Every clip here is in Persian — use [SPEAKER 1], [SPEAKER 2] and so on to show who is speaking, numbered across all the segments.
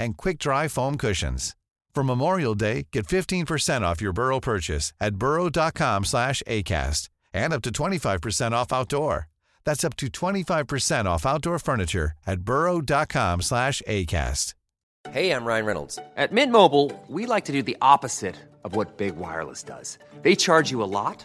[SPEAKER 1] and quick-dry foam cushions. For Memorial Day, get 15% off your Burrow purchase at burrow.com slash ACAST and up to 25% off outdoor. That's up to 25% off outdoor furniture at burrow.com slash ACAST.
[SPEAKER 2] Hey, I'm Ryan Reynolds. At Mint Mobile, we like to do the opposite of what Big Wireless does. They charge you a lot,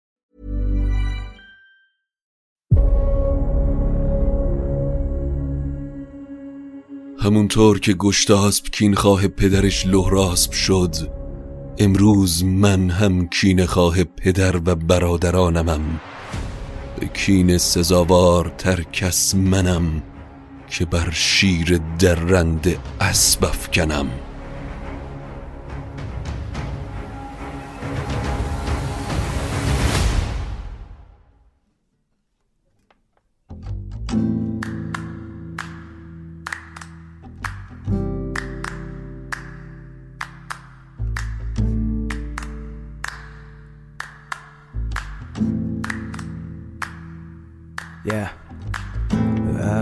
[SPEAKER 3] همونطور که گشتاسب کینخواه پدرش لهراسب شد امروز من هم کین خواه پدر و برادرانمم. به کین سزاوار تر کس منم که بر شیر درنده اسب افکنم.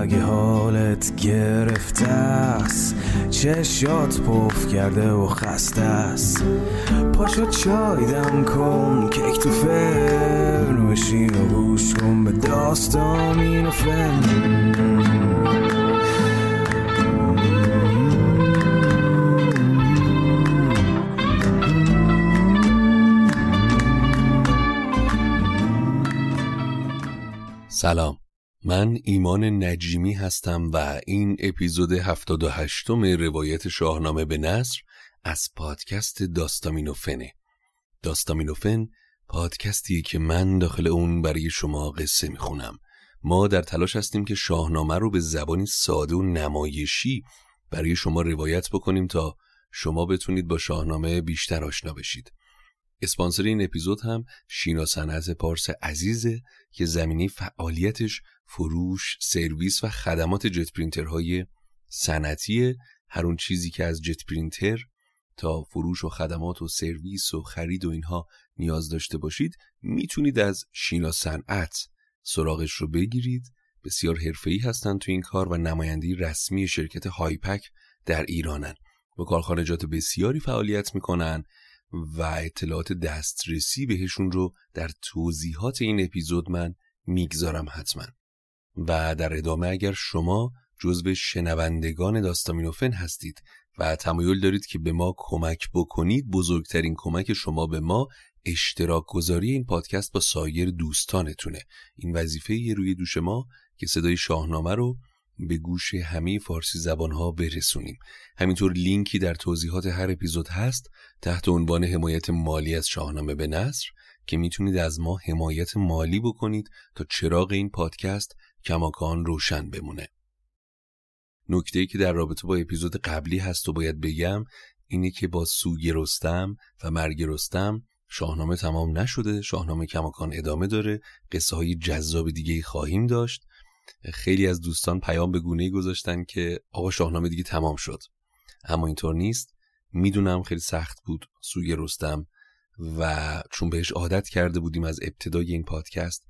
[SPEAKER 4] اگه حالت گرفته است چشات پف کرده و خسته است. پاشو چای دم کن کیک تو فرن بشین و گوش کن به داستان این و فن.
[SPEAKER 3] سلام. من ایمان نجیمی هستم و این اپیزود 78 م روایت شاهنامه به نصر از پادکست داستامینوفنه. داستامینوفن پادکستی که من داخل اون برای شما قصه می‌خونم. ما در تلاش هستیم که شاهنامه رو به زبانی ساده و نمایشی برای شما روایت بکنیم تا شما بتونید با شاهنامه بیشتر آشنا بشید. اسپانسر این اپیزود هم شینا صنعت پارس عزیزه که زمینه فعالیتش فروش، سرویس و خدمات جت پرینترهای صنعتی هر اون چیزی که از جت پرینتر تا فروش و خدمات و سرویس و خرید و اینها نیاز داشته باشید می‌تونید از شینا صنعت سراغش رو بگیرید. بسیار حرفه‌ای هستن تو این کار و نماینده‌ی رسمی شرکت هایپک در ایرانن. با کارخانجات بسیاری فعالیت می‌کنن. و اطلاعات دسترسی بهشون رو در توضیحات این اپیزود من می‌گذارم حتما. و در ادامه اگر شما جزو شنوندگان داستامینوفن هستید و تمایل دارید که به ما کمک بکنید بزرگترین کمک شما به ما اشتراک گذاری این پادکست با سایر دوستانتونه. این وظیفه روی دوش ما که صدای شاهنامه رو به گوش همه فارسی زبان ها برسونیم. همینطور لینکی در توضیحات هر اپیزود هست تحت عنوان حمایت مالی از شاهنامه به نصر که می‌تونید از ما حمایت مالی بکنید تا چراغ این پادکست کماکان روشن بمونه. نکته که در رابطه با اپیزود قبلی هست و باید بگم اینه که با سوگ رستم و مرگ رستم شاهنامه تمام نشده شاهنامه کماکان ادامه داره قصه های جذاب دیگه خواهیم داشت. خیلی از دوستان پیام به گونه گذاشتن که آقا شاهنامه دیگه تمام شد. اما اینطور نیست. می‌دونم خیلی سخت بود سوی رستم و چون بهش عادت کرده بودیم از ابتدای این پادکست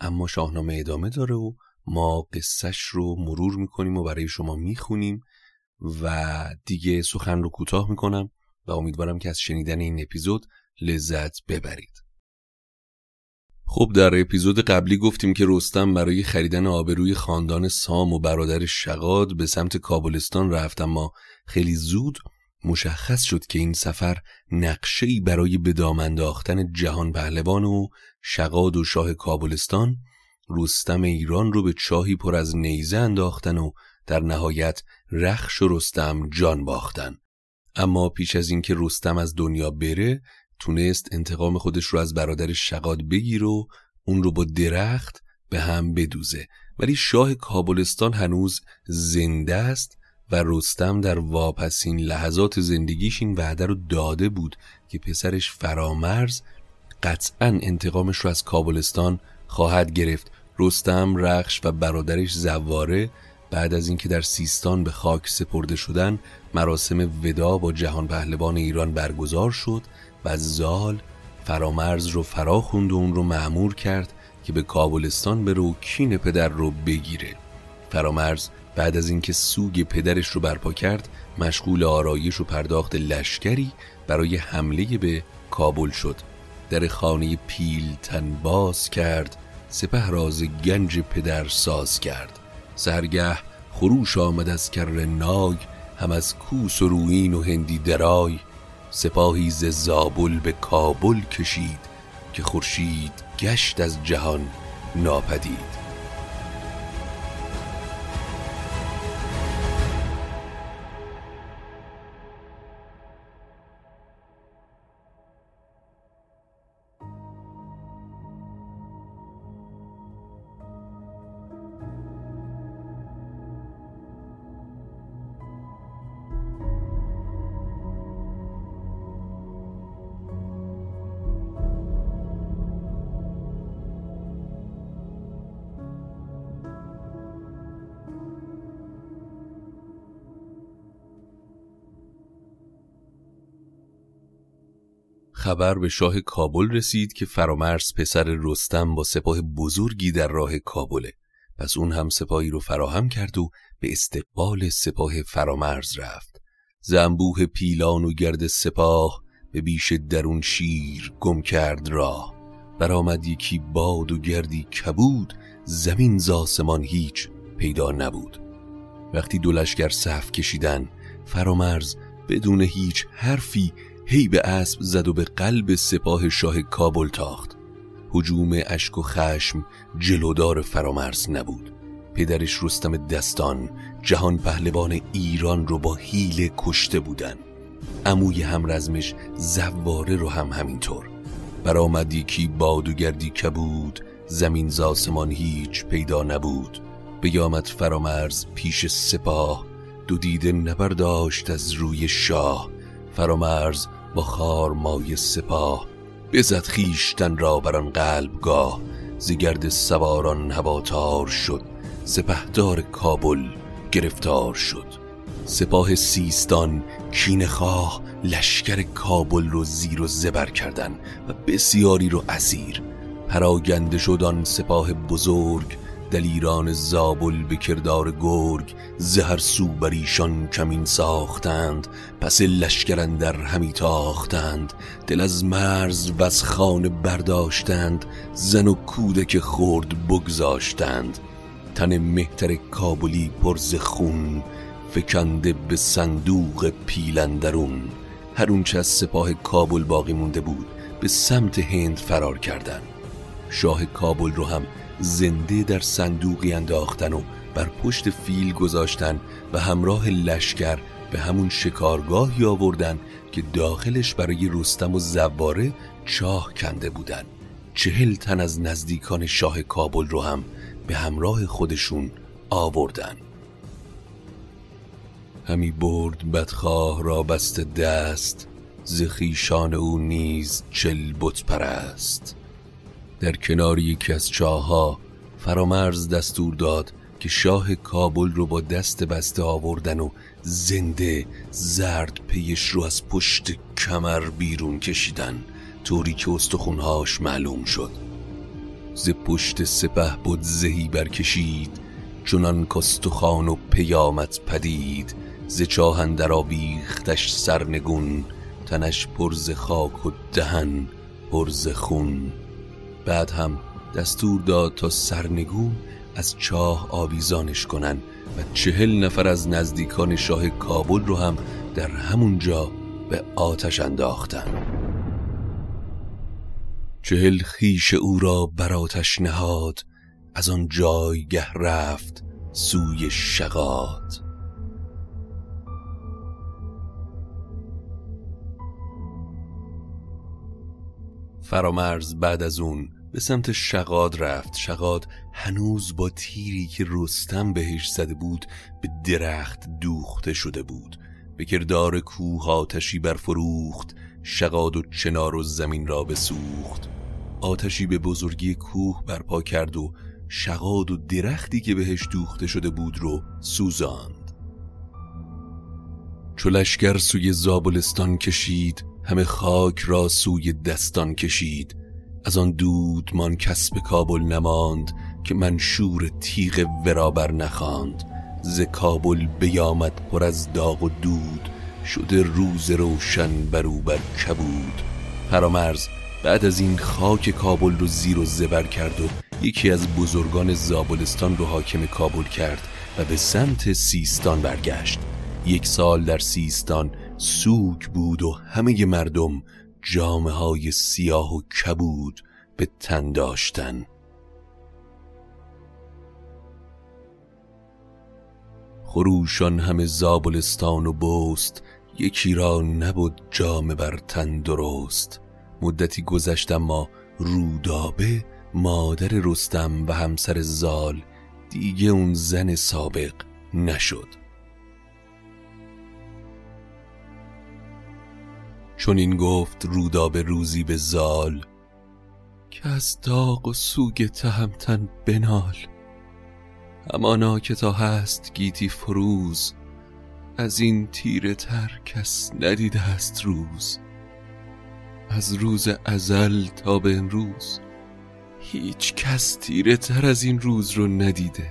[SPEAKER 3] اما شاهنامه ادامه داره و ما قصهش رو مرور می‌کنیم و برای شما می‌خونیم و دیگه سخن رو کوتاه می‌کنم و امیدوارم که از شنیدن این اپیزود لذت ببرید. خب در اپیزود قبلی گفتیم که رستم برای خریدن آبروی خاندان سام و برادر شقاد به سمت کابلستان رفت اما خیلی زود مشخص شد که این سفر نقشه‌ای برای به دام انداختن جهان پهلوان و شقاد و شاه کابلستان رستم ایران رو به چاهی پر از نیزه انداختن و در نهایت رخش و رستم جان باختن. اما پیش از اینکه رستم از دنیا بره تونست انتقام خودش رو از برادر شقاد بگیر و اون رو با درخت به هم بدوزه. ولی شاه کابلستان هنوز زنده است و رستم در واپسین لحظات زندگیش این وعده رو داده بود که پسرش فرامرز قطعا انتقامش رو از کابلستان خواهد گرفت. رستم رخش و برادرش زواره بعد از اینکه در سیستان به خاک سپرده شدن مراسم ودا با جهان پهلوان ایران برگزار شد و زال فرامرز رو فرا خوند و اون رو معمور کرد که به کابلستان بره و کین پدر رو بگیره. فرامرز بعد از اینکه سوگ پدرش رو برپا کرد مشغول آرایش و پرداخت لشکری برای حمله به کابل شد. در خانه پیلتن باز کرد سپه راز گنج پدر ساز کرد. سرگه خروش آمد از کر نای هم از کوس و روین و هندی درای. سپاهی ز زابل به کابل کشید که خورشید گشت از جهان ناپدید. خبر به شاه کابل رسید که فرامرز پسر رستم با سپاه بزرگی در راه کابله. پس اون هم سپاهی رو فراهم کرد و به استقبال سپاه فرامرز رفت. زنبوه پیلان و گرد سپاه به بیش درون شیر گم کرد راه. برآمد یکی باد و گردی کبود زمین زاسمان هیچ پیدا نبود. وقتی دو لشکر صف کشیدن فرامرز بدون هیچ حرفی هی به اسب زد و به قلب سپاه شاه کابل تاخت. حجوم اشک و خشم جلودار فرامرز نبود. پدرش رستم دستان جهان پهلوان ایران رو با حیله کشته بودن. عموی هم رزمش زواره رو هم همینطور. برآمد یکی باد و گردی کبود زمین زاسمان هیچ پیدا نبود. بیامد فرامرز پیش سپاه دو دیده نبرداشت از روی شاه. فرامرز با خار مای سپاه بزد خیشتن را بر آن قلبگاه. زگرد سواران هواتار شد سپهدار کابل گرفتار شد. سپاه سیستان کین خواه لشکر کابل رو زیر و زبر کردن و بسیاری رو اسیر. پراگنده شد سپاه بزرگ دلیران زابل به کردار گرگ زهر سو بر ایشان کمین ساختند پس لشکرن در همی تاختند. دل از مرز و از خانه برداشتند زن و کودک خورد بگذاشتند. تن مهتر کابلی پرز خون فکنده به صندوق پیلندرون هر اونچه از سپاه کابل باقی مونده بود به سمت هند فرار کردند. شاه کابل رو هم زنده در صندوقی انداختن و بر پشت فیل گذاشتن و همراه لشکر به همون شکارگاهی آوردن که داخلش برای رستم و زواره چاه کنده بودن. چهل تن از نزدیکان شاه کابل رو هم به همراه خودشون آوردن. همی برد بدخواه را بست دست زخیشان او نیز چل بت پرست. در کنار یکی از چاها فرامرز دستور داد که شاه کابل رو با دست بسته آوردن و زنده زرد پیش رو از پشت کمر بیرون کشیدن طوری که استخونهاش معلوم شد. ز پشت سپه بود زهی برکشید چنان کستخان و پیامت پدید ز چاهن آویختش سرنگون تنش پرز خاک و دهن پرز خون. بعد هم دستور داد تا سرنگون از چاه آویزانش کنن و چهل نفر از نزدیکان شاه کابل رو هم در همون جا به آتش انداختن چهل خیش او را بر آتش نهاد از آن جایگه رفت سوی شقاد فرامرز بعد از اون به سمت شقاد رفت. شقاد هنوز با تیری که رستم بهش زده بود به درخت دوخته شده بود. به کردار کوه آتشی برفروخت. شقاد و چنار و زمین را بسوخت. آتشی به بزرگی کوه برپا کرد و شقاد و درختی که بهش دوخته شده بود رو سوزاند. چو سوی زابلستان کشید همه خاک را سوی دستان کشید. از آن دودمان کسب کابل نماند که منشور تیغ ورابر نخواند. ز کابل بیامد پر از داغ و دود شده روز روشن برو بر کبود. فرامرز بعد از این خاک کابل رو زیر و زبر کرد و یکی از بزرگان زابلستان رو حاکم کابل کرد و به سمت سیستان برگشت. یک سال در سیستان سوک بود و همه مردم جامعه های سیاه و کبود به تن داشتن. خروشان همه زابلستان و بست یکی را نبود جام بر تن درست. مدتی گذشت اما رودابه مادر رستم و همسر زال دیگه اون زن سابق نشد. چون این گفت رودابه روزی به زال که از داغ و سوگ تهمتن بنال. همانا که تا هست گیتی فروز از این تیره تر کس ندیده است روز. از روز ازل تا به امروز هیچ کس تیره تر از این روز رو ندیده.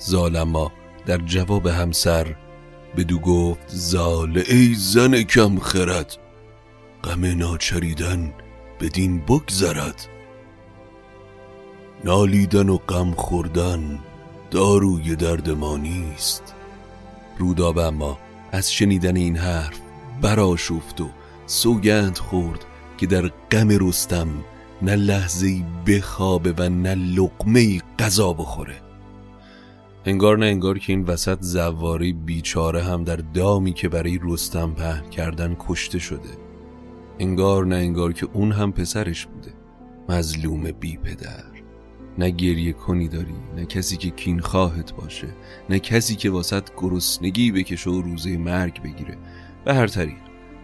[SPEAKER 3] ظالما در جواب همسر بدو گفت زال ای زن کم خرد غم ناچریدن بدین بگذرد. نالیدن و غم خوردن داروی درد ما نیست. رودابه اما از شنیدن این حرف براشفت و سوگند خورد که در غم رستم نه لحظه بخوابه و نه لقمه غذا بخوره. انگار نه انگار که این وسط زواری بیچاره هم در دامی که برای رستم پهن کردن کشته شده. انگار نه انگار که اون هم پسرش بوده. مظلوم بی پدر. نه گریه کنی داری نه کسی که کین خواهت باشه نه کسی که واسط گرسنگی بکشه و روزه مرگ بگیره. به هر طریق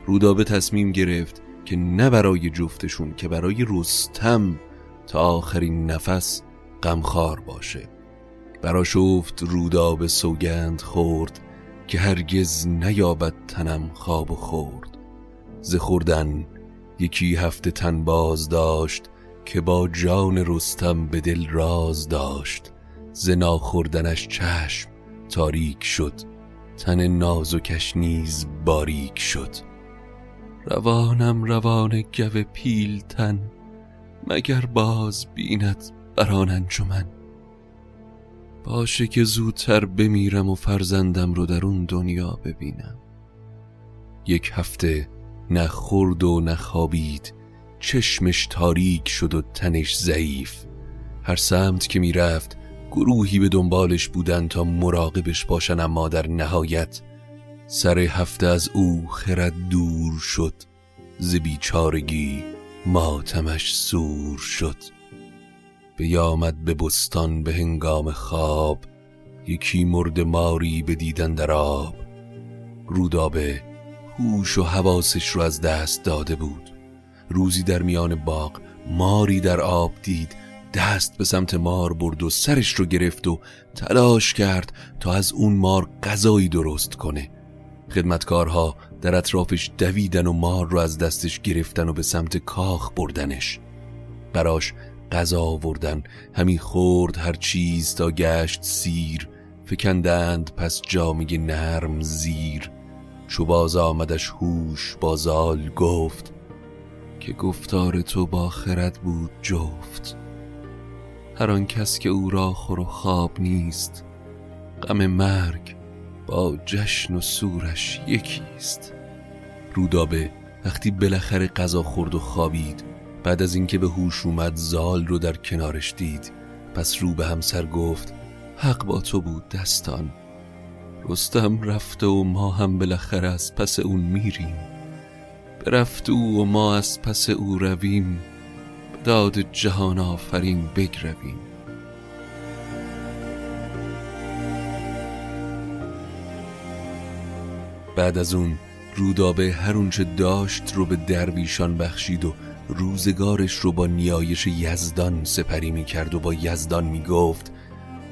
[SPEAKER 3] رودابه تصمیم گرفت که نه برای جفتشون که برای رستم تا آخرین نفس غمخوار باشه. براشفت رودابه سوگند خورد که هرگز نیابد تنم خواب و خورد. ز خوردن یکی هفته تن باز داشت که با جان رستم به دل راز داشت. ز ناخوردنش چشم تاریک شد تن نازکش نیز باریک شد. روانم روان گو پیلتن مگر باز بیند بران انجمن. باشه که زودتر بمیرم و فرزندم رو در اون دنیا ببینم. یک هفته نه خورد و نه خوابید چشمش تاریک شد و تنش ضعیف. هر سمت که می‌رفت گروهی به دنبالش بودن تا مراقبش باشن اما در نهایت سر هفته از او خرد دور شد. ز بیچارگی ماتمش سور شد. بیامد به بستان به هنگام خواب یکی مرد ماری به دیدن در آب. رودابه هوش و حواسش رو از دست داده بود. روزی در میان باغ ماری در آب دید دست به سمت مار برد و سرش رو گرفت و تلاش کرد تا از اون مار غذایی درست کنه. خدمتکارها در اطرافش دویدن و مار رو از دستش گرفتن و به سمت کاخ بردنش. براش غذا آوردن همی خورد هر چیز تا گشت سیر. فکندند پس جامگی نرم زیر. چو باز آمدش هوش بازال گفت که گفتار تو با خرد بود جفت. هر آن کس که او را خور و خواب نیست غم مرگ با جشن و سورش یکیست. رودابه وقتی بالاخره غذا خورد و خوابید بعد از اینکه به هوش اومد زال رو در کنارش دید پس رو به همسر گفت حق با تو بود دستان. رستم رفته و ما هم بالاخره از پس اون میریم. برفت او و ما از پس او رویم. به داد جهان آفرین بگرویم. بعد از اون رودابه هر اونچه داشت رو به درویشان بخشید و روزگارش رو با نیایش یزدان سپری می کرد و با یزدان می گفت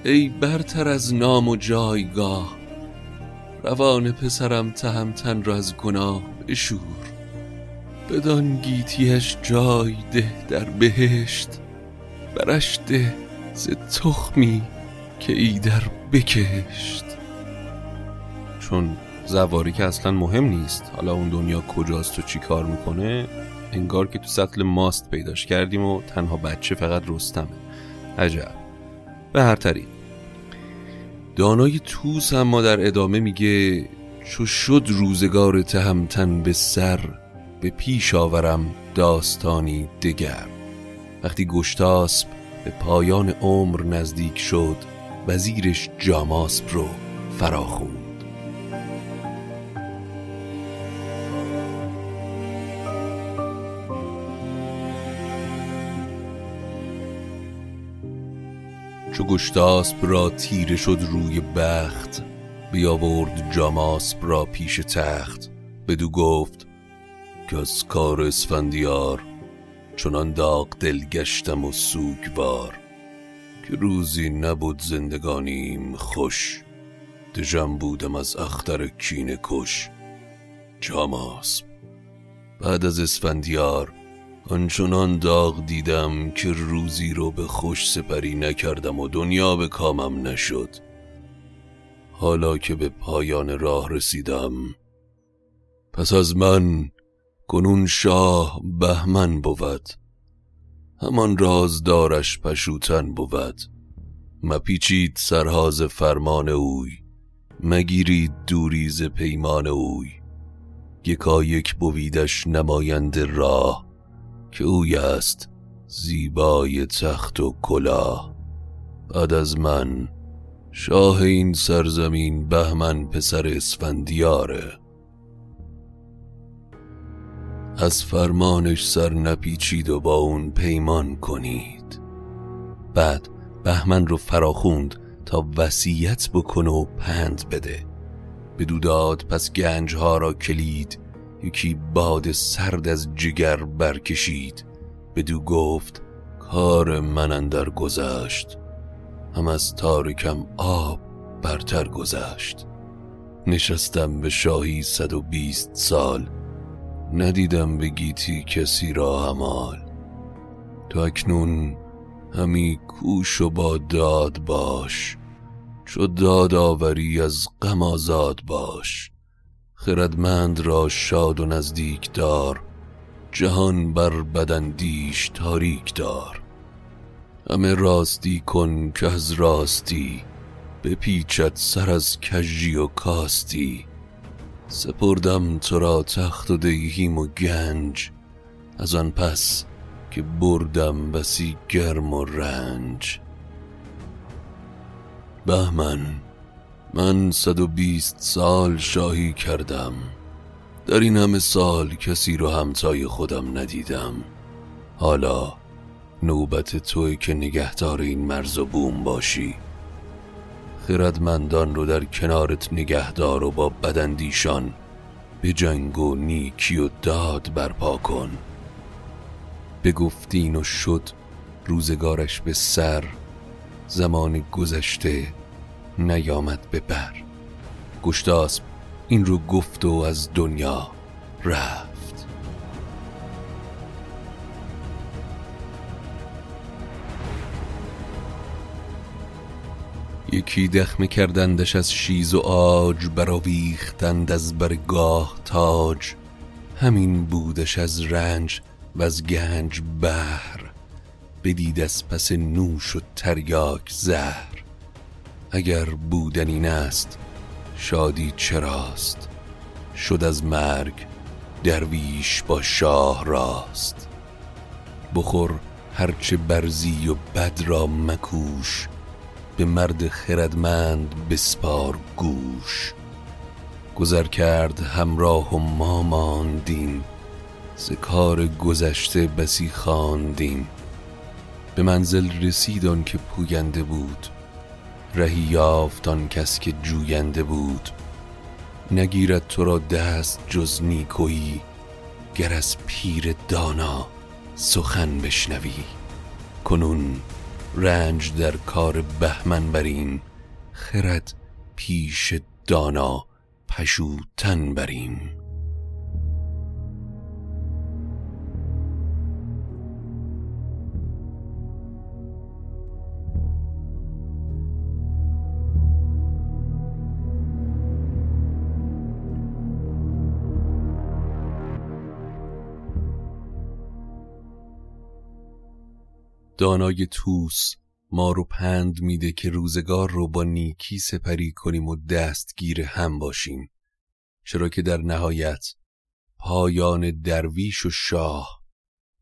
[SPEAKER 3] ای برتر از نام و جایگاه روان پسرم تهمتن را از گناه بشور. بدان گیتیش جای ده در بهشت برش ده ز تخمی که ای در بکشت چون زواری که اصلا مهم نیست حالا اون دنیا کجاست و چی کار می‌کنه انگار که تو سطل ماست پیداش کردیم و تنها بچه فقط رستمه. عجب. به هر طریق. دانای توس اما در ادامه میگه چو شد روزگار تهمتن به سر به پیش آورم داستانی دگر. وقتی گشتاسب به پایان عمر نزدیک شد وزیرش جاماسب رو فراخوند چو گشتاسب را تیره شد روی بخت بیاورد جاماسب را پیش تخت. بدو گفت که از کار اسفندیار چنان داغ دل گشتم و سوگوار که روزی نبود زندگانیم خوش. دژم بودم از اختر کین کش. جاماسب بعد از اسفندیار آنچنان داغ دیدم که روزی رو به خوش سپری نکردم و دنیا به کامم نشد. حالا که به پایان راه رسیدم پس از من کنون شاه بهمن بود. همان رازدارش پشوتن بود. مپیچید سرهاز فرمان اوی مگیرید دوریز پیمان اوی. یکا یک بویدش نمایند راه. که اوی است زیبای تخت و کلاه. بعد از من شاه این سرزمین بهمن پسر اسفندیاره. از فرمانش سر نپیچید و با اون پیمان کنید. بعد بهمن رو فراخوند تا وصیت بکنه و پند بده. بدو داد پس گنجها را کلید یکی باد سرد از جگر برکشید. بدو گفت کار من اندر گذشت. هم از تارکم آب برتر گذشت. نشستم به شاهی صد و بیست سال. ندیدم به گیتی کسی را همال. تو اکنون همی کوش و با داد باش. چو داد آوری از غم آزاد باش. خردمند را شاد و نزدیک دار جهان بر بدندیش تاریک دار. همه راستی کن که از راستی بپیچد سر از کجی و کاستی. سپردم تو را تخت و دیهیم و گنج از آن پس که بردم بسی گرم و رنج. بهمن من صد و بیست سال شاهی کردم. در این همه سال کسی رو همتای خودم ندیدم. حالا نوبت توی که نگهدار این مرز و بوم باشی. خردمندان رو در کنارت نگهدار و با بدندیشان به جنگ و نیکی و داد برپا کن. بگفتین و شد روزگارش به سر زمان گذشته نیامد به بر. گشتاسب این رو گفت و از دنیا رفت. یکی دخمه کردندش از شیز و آج براویختند از برگاه تاج. همین بودش از رنج و از گنج بهر بدید از پس نوش و تریاک زهر. اگر بودن این است شادی چراست؟ شد از مرگ درویش با شاه راست. بخور هرچه برزی و بد را مکوش به مرد خردمند بسپار گوش. گذر کرد همراه و ما ماندیم ز کار گذشته بسی خواندیم. به منزل رسید که پوینده بود. رهی یافت آن کس که جوینده بود. نگیرد تو را دست جز نیکویی گر از پیر دانا سخن بشنوی. کنون رنج در کار بهمن بریم خرد پیش دانا پشوتن بریم دانای توس ما رو پند میده که روزگار رو با نیکی سپری کنیم و دستگیر هم باشیم. چرا که در نهایت پایان درویش و شاه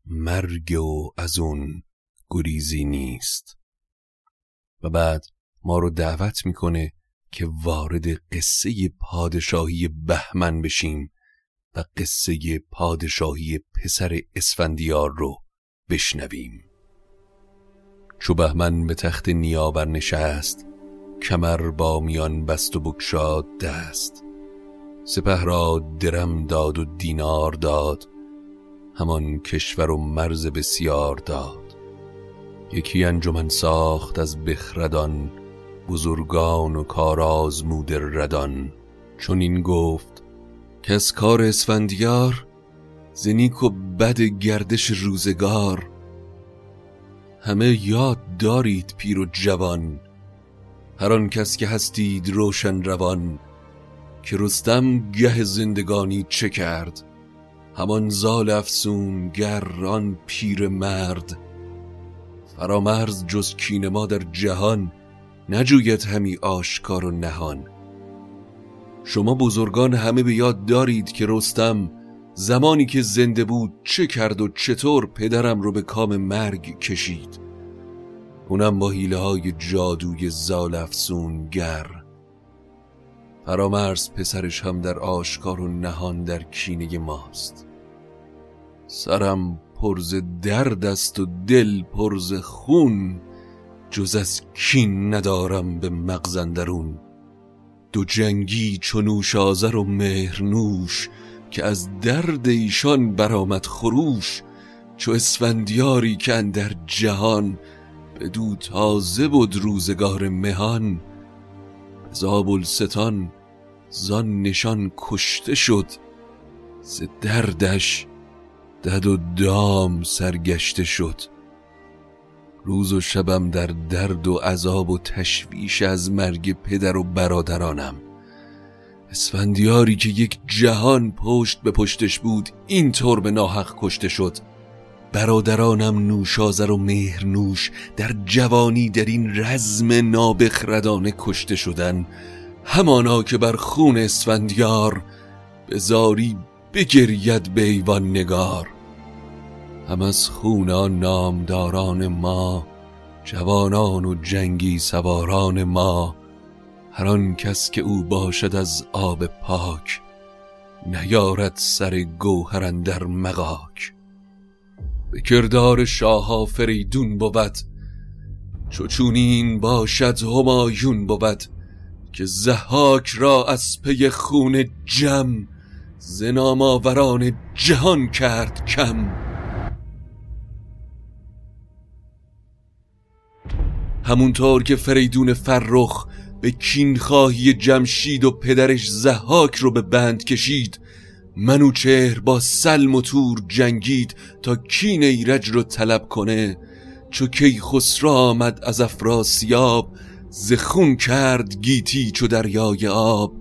[SPEAKER 3] مرگ و از اون گریزی نیست. و بعد ما رو دعوت می‌کنه که وارد قصه پادشاهی بهمن بشیم و قصه پادشاهی پسر اسفندیار رو بشنویم. چو بهمن به تخت نیابر نشست کمر با میان بست و بکشاد دست. سپه را درم داد و دینار داد همان کشور و مرز بسیار داد. یکی انجمن ساخت از بخردان بزرگان و کارآزموده ردان. چون این گفت که از کار اسفندیار زنیک و بد گردش روزگار همه یاد دارید پیر و جوان. هر آن کس که هستید روشن روان که رستم گه زندگانی چه کرد همان زال افسون آن پیر مرد. فرامرز جز کین ما در جهان نجوید همی آشکار و نهان. شما بزرگان همه به یاد دارید که رستم زمانی که زنده بود چه کرد و چطور پدرم رو به کام مرگ کشید. اونم با حیله های جادوی زال افسون گر. فرامرز پسرش هم در آشکار و نهان در کینه ماست. سرم پرز درد است و دل پرز خون. جز از کین ندارم به مغزندرون دو جنگی چونوش آزر و مهرنوش که از درد ایشان برآمد خروش چو اسفندیاری که در جهان بدو تازه بود روزگار مهان. زابلستان زان نشان کشته شد ز دردش دد و دام سرگشته شد. روز و شبم در درد و عذاب و تشویش از مرگ پدر و برادرانم. اسفندیاری که یک جهان پشت به پشتش بود اینطور به ناحق کشته شد. برادرانم نوشازر و مهرنوش در جوانی در این رزم نابخردانه کشته شدن. همانا که بر خون اسفندیار به زاری بگرید به ایوان نگار. هم از خون آن نامداران ما جوانان و جنگی سواران ما هر آن کس که او باشد از آب پاک نیارد سر گوهرن در مغاک. به کردار شاه فریدون بود چو چونین باشد همایون بود که زهاک را از پی خون جم زناماوران جهان کرد کم. همونطور که فریدون فرخ به کینخواهی جمشید و پدرش زهاک رو به بند کشید منوچهر با سلم و تور جنگید تا کین ایرج رو طلب کنه چو کی خسرو آمد از افراسیاب ز خون کرد گیتی چو دریای آب.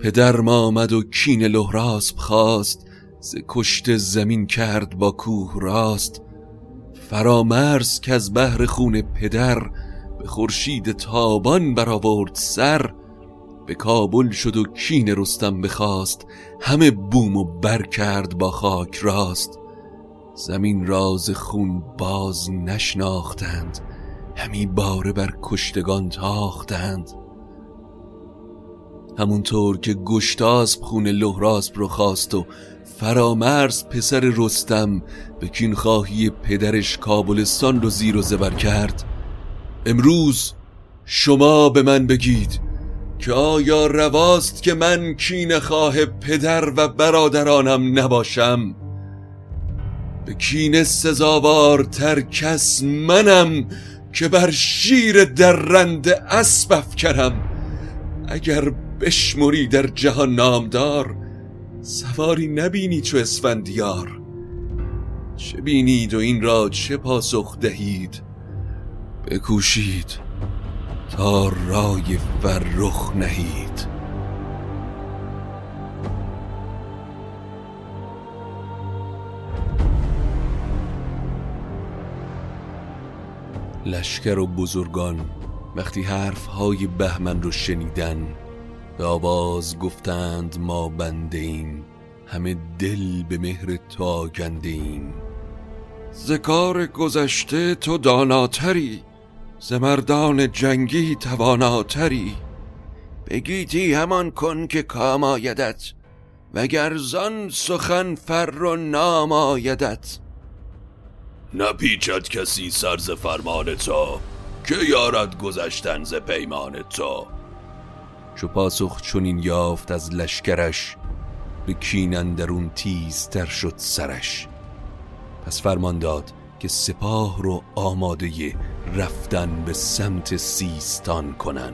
[SPEAKER 3] پدر آمد و کین لهراسب خواست ز کشت زمین کرد با کوه راست. فرامرز که از بهر خون پدر به خورشید تابان برآورد سر به کابل شد و کین رستم بخواست همه بوم و بر کرد با خاک راست. زمین راز خون باز نشناختند همی باره بر کشتگان تاختند. همونطور که گشتاسب خون لهراسب رو خواست و فرامرز پسر رستم به کینخواهی پدرش کابلستان رو زیر و زبر کرد. امروز شما به من بگید که آیا رواست که من کین خواه پدر و برادرانم نباشم؟ به کین سزاوارتر کس منم که بر شیر درنده اسب افکنم. اگر بشمری در جهان نامدار سواری نبینی چو اسفندیار. چه بینید و این را چه پاسخ دهید؟ بکوشید تا رای فرخ نهید. لشکر و بزرگان وقتی حرف های بهمن رو شنیدن به آواز گفتند ما بنده ایم همه دل به مهر تو آگنده ایم. ذکار گذشته تو داناتری زمردان جنگی تواناتری. بگیتی همان کن که کام آیدت وگر زان سخن فر و نام آیدت. نپیچد کسی سرز فرمان تو که یارد گذشتن ز پیمان تو. چو پاسخ چنین یافت از لشکرش به کین درون تیزتر شد سرش. پس فرمان داد که سپاه رو آماده رفتن به سمت سیستان کنن.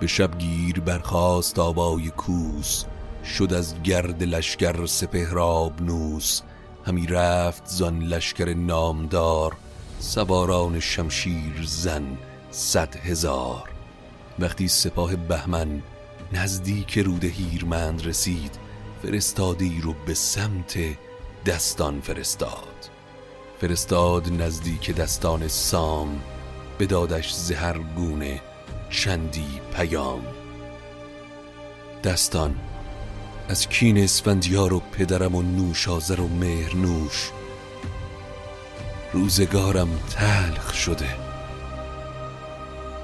[SPEAKER 3] به شبگیر برخاست آبای کوس شد از گرد لشکر سپهراب نوس همی رفت زان لشکر نامدار سواران شمشیر زن صد هزار. وقتی سپاه بهمن نزدیک رود هیرمند رسید فرستادی رو به سمت دستان فرستاد. فرستاد نزدیک دستان سام بدادش زهر گونه چندی پیام. دستان از کین اسفندیار و پدرم و نوشازر و مهرنوش روزگارم تلخ شده.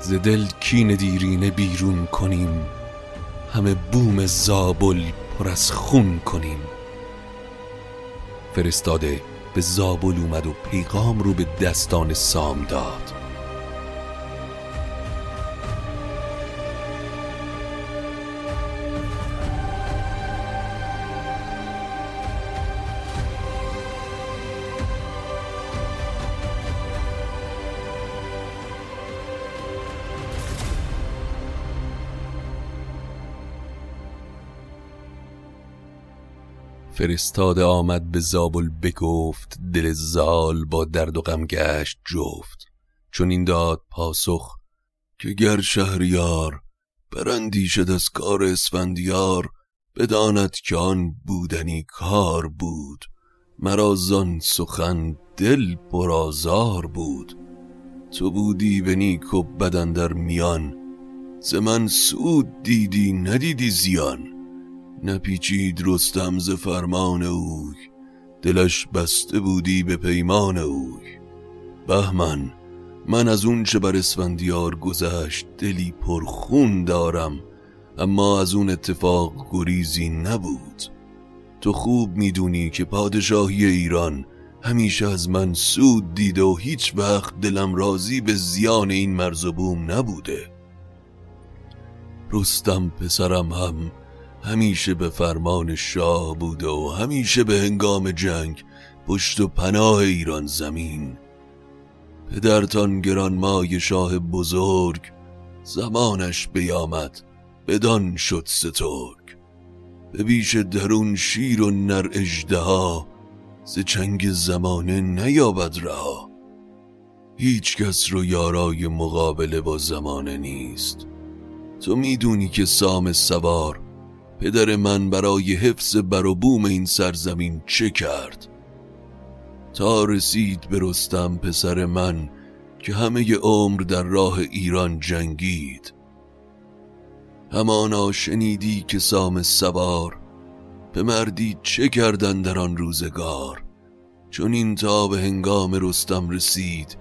[SPEAKER 3] ز دل کین دیرینه بیرون کنیم. همه بوم زابل پر از خون کنیم. فرستاده به زابل اومد و پیغام رو به دستان سام داد. فرستاده آمد به زابل بگفت دل زال با درد و غم گشت جفت. چون این داد پاسخ که گر شهریار شد از کار اسفندیار بداند که آن بودنی کار بود. مرا زان سخن دل پرازار بود. تو بودی به نیک و بدن در میان ز من سود دیدی ندیدی زیان. نپیچید رستم ز فرمان اوی. دلش بسته بودی به پیمان اوی. بهمن من از اون چه بر اسفندیار گذشت دلی پرخون دارم اما از اون اتفاق گریزی نبود. تو خوب می‌دونی که پادشاهی ایران همیشه از من سود دیده و هیچ وقت دلم راضی به زیان این مرز و بوم نبوده. رستم پسرم هم همیشه به فرمان شاه بوده و همیشه به هنگام جنگ پشت و پناه ایران زمین. پدرتان گرانمای شاه بزرگ زمانش بیامد بدان شد سترگ. به بیش درون شیر و نر ها ز چنگ زمانه نیابد رها. هیچ کس رو یارای مقابله با زمانه نیست. تو می‌دونی که سام سوار پدر من برای حفظ بر و بوم این سرزمین چه کرد؟ تا رسید به رستم پسر من که همه عمر در راه ایران جنگید. همانا شنیدی که سام سوار به مردی چه کردن در آن روزگار؟ چون این تا به هنگام رستم رسید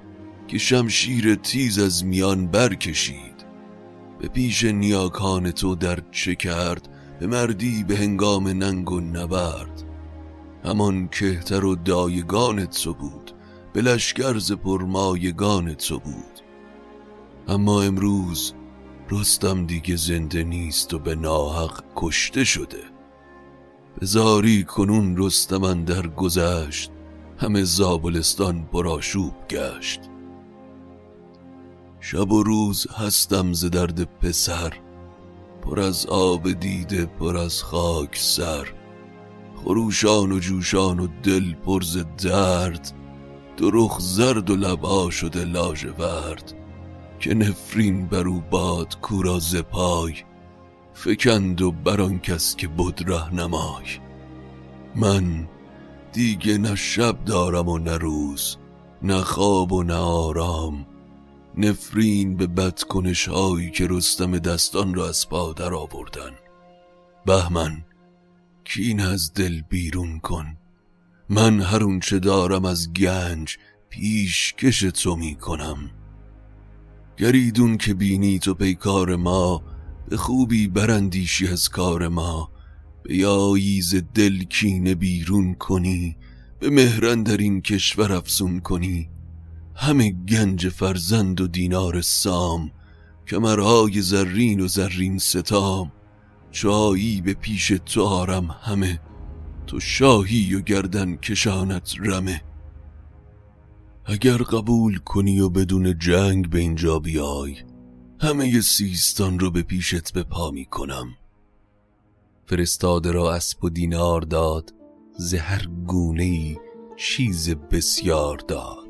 [SPEAKER 3] که شمشیر تیز از میان برکشید. به پیش نیاکان تو در چه کرد؟ به مردی به هنگام ننگ و نبرد. همان کهتر و دایگان تو بود به لشکرز پرمایگان تو بود. اما امروز رستم دیگه زنده نیست و به ناحق کشته شده. بزاری کنون رستم در گذشت همه زابلستان پرآشوب گشت. شب و روز هستم ز درد پسر پر از آب دیده پر از خاک سر. خروشان و جوشان و دل پر ز درد. درخ زرد و لبا شده ورد که نفرین برو باد کورا ز پای. فکند و بران کس که بود نمای. من دیگه نه شب دارم و نه روز نه خواب و نه آرام. نفرین به بدکنش هایی که رستم دستان را از پا در آوردن. بهمن کین از دل بیرون کن؟ من هر چه دارم از گنج پیشکش تو می کنم. گریدون که بینی تو پیکار ما به خوبی برندیشی از کار ما. به یاییز دل کینه بیرون کنی به مهرن در این کشور افزون کنی. همه گنج فرزند و دینار سام کمرهای زرین و زرین ستام. چایی به پیش تو آرم همه تو شاهی و گردن کشانت رمه. اگر قبول کنی و بدون جنگ به اینجا بیای همه سیستان رو به پیشت به پا می کنم. فرستاده را اسب و دینار داد زهر گونه ای چیز بسیار داد.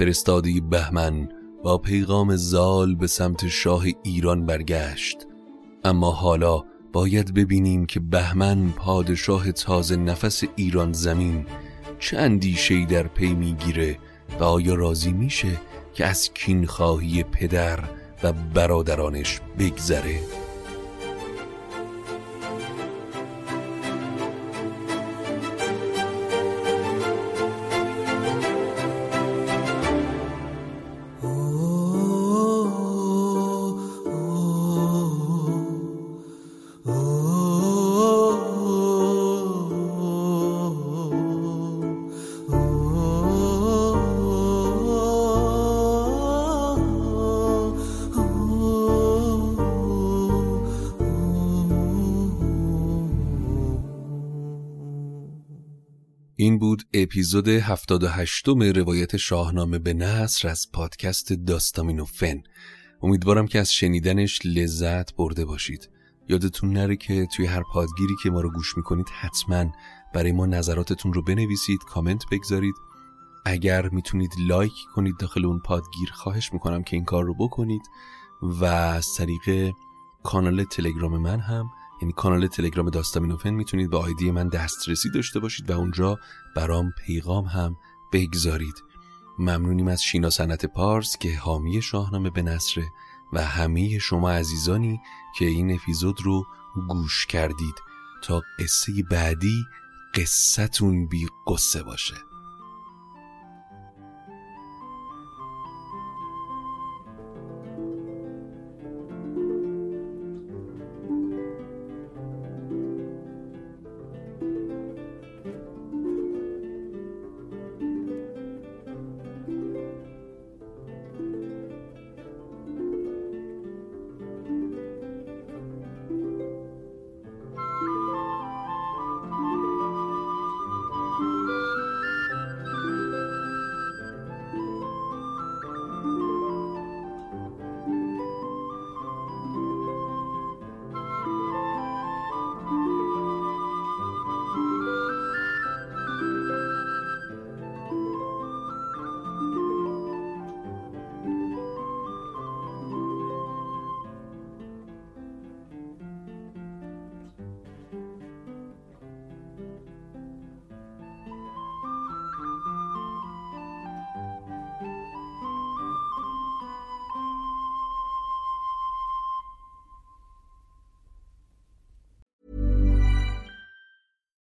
[SPEAKER 3] فرستاده بهمن با پیغام زال به سمت شاه ایران برگشت اما حالا باید ببینیم که بهمن پادشاه تازه نفس ایران زمین چه اندیشهی در پی می‌گیره و آیا راضی میشه که از کینخواهی پدر و برادرانش بگذره؟ اپیزود 78 روایت شاهنامه به نصر از پادکست داستامینو فن. امیدوارم که از شنیدنش لذت برده باشید. یادتون نره که توی هر پادگیری که ما رو گوش می‌کنید حتما برای ما نظراتتون رو بنویسید کامنت بگذارید. اگر می‌تونید لایک کنید داخل اون پادگیر خواهش می‌کنم که این کار رو بکنید. و از طریق کانال تلگرام من هم یعنی کانال تلگرام داستامینوفن می‌تونید به آیدی من دسترسی داشته باشید و اونجا برام پیغام هم بگذارید. ممنونیم از شینا سنت پارس که حامی شاهنامه به نصره و همه شما عزیزانی که این اپیزود رو گوش کردید. تا قصه بعدی قصتون بی قصه باشه.